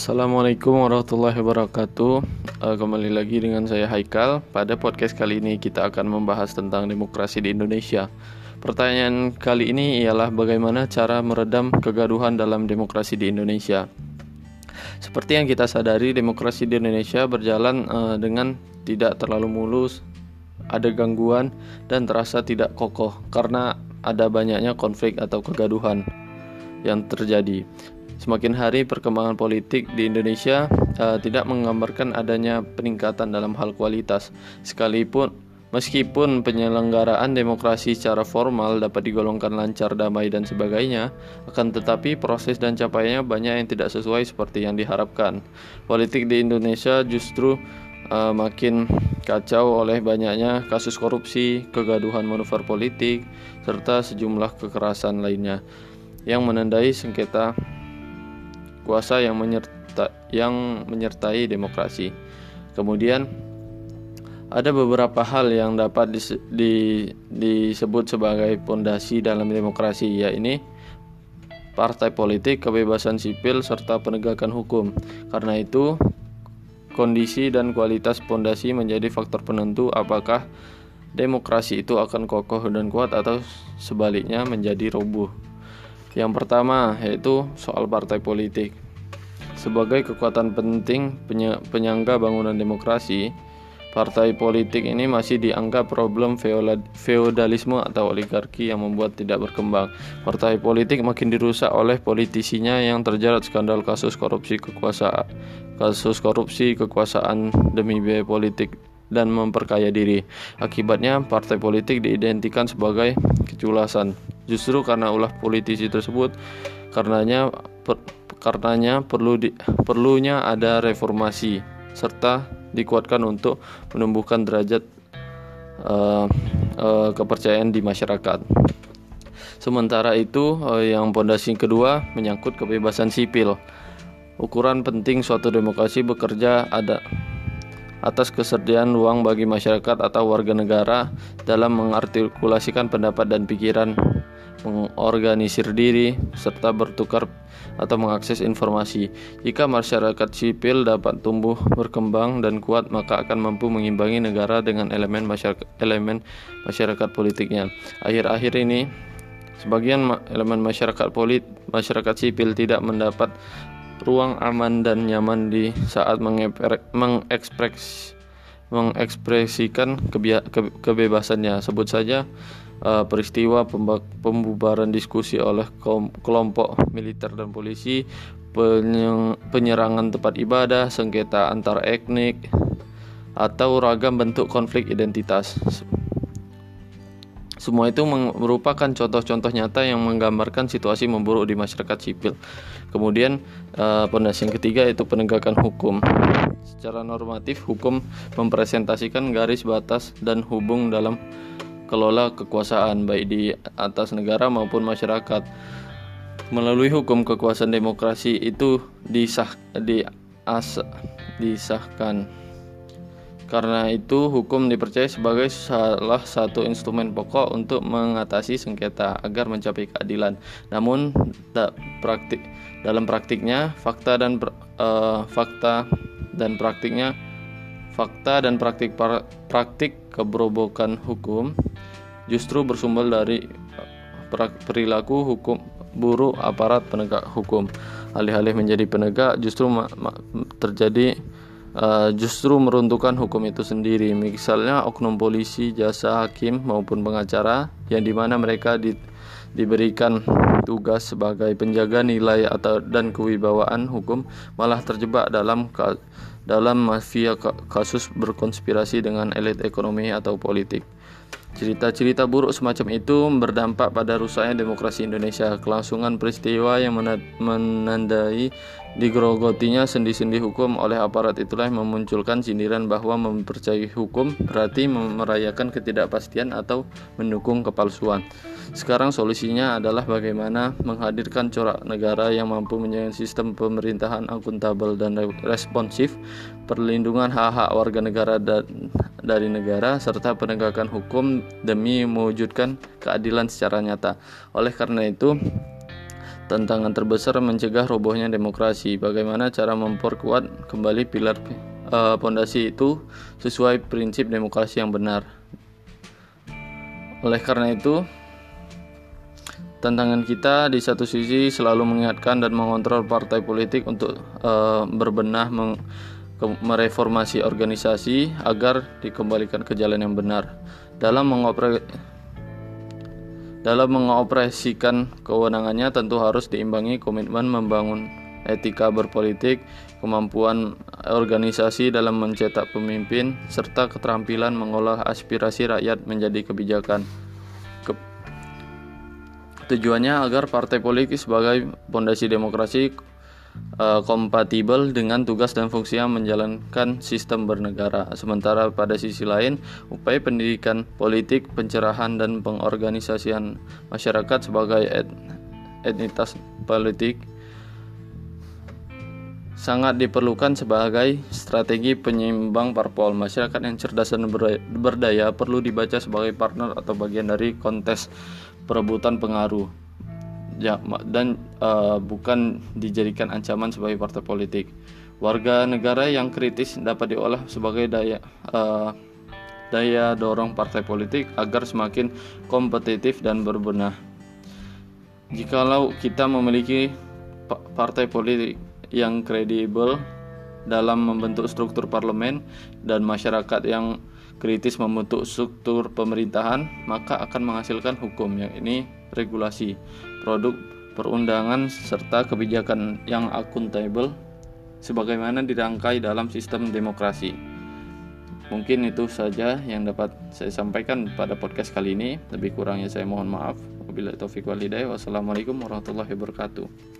Assalamualaikum warahmatullahi wabarakatuh. Uh, kembali lagi dengan saya Haikal. Pada podcast kali ini kita akan membahas tentang demokrasi di Indonesia. Pertanyaan kali ini ialah bagaimana cara meredam kegaduhan dalam demokrasi di Indonesia. Seperti yang kita sadari, demokrasi di Indonesia berjalan uh, dengan tidak terlalu mulus, ada gangguan dan terasa tidak kokoh karena ada banyaknya konflik atau kegaduhan yang terjadi. Semakin hari perkembangan politik di Indonesia uh, tidak menggambarkan adanya peningkatan dalam hal kualitas. Sekalipun meskipun penyelenggaraan demokrasi secara formal dapat digolongkan lancar, damai dan sebagainya, akan tetapi proses dan capaiannya banyak yang tidak sesuai seperti yang diharapkan. Politik di Indonesia justru uh, makin kacau oleh banyaknya kasus korupsi, kegaduhan manuver politik, serta sejumlah kekerasan lainnya yang menandai sengketa kuasa yang menyerta yang menyertai demokrasi. Kemudian ada beberapa hal yang dapat di, disebut sebagai pondasi dalam demokrasi, yaitu partai politik, kebebasan sipil, serta penegakan hukum. Karena itu, kondisi dan kualitas pondasi menjadi faktor penentu apakah demokrasi itu akan kokoh dan kuat atau sebaliknya menjadi roboh. Yang pertama yaitu soal partai politik. Sebagai kekuatan penting penyangga bangunan demokrasi, partai politik ini masih dianggap problem feodalisme atau oligarki yang membuat tidak berkembang. Partai politik makin dirusak oleh politisinya yang terjerat skandal kasus korupsi kekuasaan, kasus korupsi kekuasaan demi biaya politik dan memperkaya diri. Akibatnya, partai politik diidentikan sebagai keculasan. Justru karena ulah politisi tersebut, karenanya per, Karenanya perlu di, perlunya ada reformasi serta dikuatkan untuk menumbuhkan derajat uh, uh, kepercayaan di masyarakat. Sementara itu, uh, yang pondasi kedua menyangkut kebebasan sipil. Ukuran penting suatu demokrasi bekerja ada atas kesediaan ruang bagi masyarakat atau warga negara dalam mengartikulasikan pendapat dan pikiran mengorganisir diri, serta bertukar atau mengakses informasi. Jika masyarakat sipil dapat tumbuh, berkembang, dan kuat, maka akan mampu mengimbangi negara dengan elemen masyarakat, elemen masyarakat politiknya. Akhir-akhir ini, sebagian elemen masyarakat polit, masyarakat sipil tidak mendapat ruang aman dan nyaman di saat mengekspres mengekspresikan kebebasannya. Sebut saja uh, peristiwa pembubaran diskusi oleh kelompok militer dan polisi, penyerangan tempat ibadah, sengketa antar etnik, atau ragam bentuk konflik identitas. Semua itu merupakan contoh-contoh nyata yang menggambarkan situasi memburuk di masyarakat sipil. Kemudian, pondasi uh, yang ketiga yaitu penegakan hukum. Secara normatif, hukum mempresentasikan garis batas dan hubung dalam kelola kekuasaan baik di atas negara maupun masyarakat. Melalui hukum kekuasaan demokrasi itu disah di as, disahkan. Karena itu hukum dipercaya sebagai salah satu instrumen pokok untuk mengatasi sengketa agar mencapai keadilan. Namun tak praktik dalam praktiknya fakta dan uh, fakta dan praktiknya fakta dan praktik praktik keberobokan hukum justru bersumber dari perilaku hukum buruk aparat penegak hukum. Alih-alih menjadi penegak, justru terjadi uh, justru meruntuhkan hukum itu sendiri. Misalnya oknum polisi, jasa hakim maupun pengacara yang di mana mereka di, diberikan tugas sebagai penjaga nilai atau dan kewibawaan hukum malah terjebak dalam dalam mafia kasus berkonspirasi dengan elit ekonomi atau politik. Cerita-cerita buruk semacam itu berdampak pada rusaknya demokrasi Indonesia. Kelangsungan peristiwa yang menandai digerogotinya sendi-sendi hukum oleh aparat itulah yang memunculkan sindiran bahwa mempercayai hukum berarti merayakan ketidakpastian atau mendukung kepalsuan. Sekarang solusinya adalah bagaimana menghadirkan corak negara yang mampu menjaga sistem pemerintahan akuntabel dan responsif, perlindungan hak-hak warga negara dan dari negara serta penegakan hukum demi mewujudkan keadilan secara nyata. Oleh karena itu, tantangan terbesar mencegah robohnya demokrasi. Bagaimana cara memperkuat kembali pilar uh, pondasi itu sesuai prinsip demokrasi yang benar. Oleh karena itu, tantangan kita di satu sisi selalu mengingatkan dan mengontrol partai politik untuk uh, berbenah meng mereformasi organisasi agar dikembalikan ke jalan yang benar dalam mengopre dalam mengoperasikan kewenangannya tentu harus diimbangi komitmen membangun etika berpolitik, kemampuan organisasi dalam mencetak pemimpin, serta keterampilan mengolah aspirasi rakyat menjadi kebijakan. Ke Tujuannya agar partai politik sebagai fondasi demokrasi uh, kompatibel dengan tugas dan fungsinya menjalankan sistem bernegara. Sementara pada sisi lain, upaya pendidikan politik, pencerahan dan pengorganisasian masyarakat sebagai et etnitas politik sangat diperlukan sebagai strategi penyeimbang parpol. Masyarakat yang cerdas dan berdaya perlu dibaca sebagai partner atau bagian dari kontes perebutan pengaruh dan uh, bukan dijadikan ancaman sebagai partai politik. Warga negara yang kritis dapat diolah sebagai daya uh, daya dorong partai politik agar semakin kompetitif dan berbenah. Jikalau kita memiliki partai politik yang kredibel dalam membentuk struktur parlemen dan masyarakat yang kritis membentuk struktur pemerintahan, maka akan menghasilkan hukum yang ini regulasi, produk perundangan serta kebijakan yang akuntabel sebagaimana dirangkai dalam sistem demokrasi. Mungkin itu saja yang dapat saya sampaikan pada podcast kali ini. Lebih kurangnya saya mohon maaf. Wabillahi taufiq walhidayah. Wassalamualaikum warahmatullahi wabarakatuh.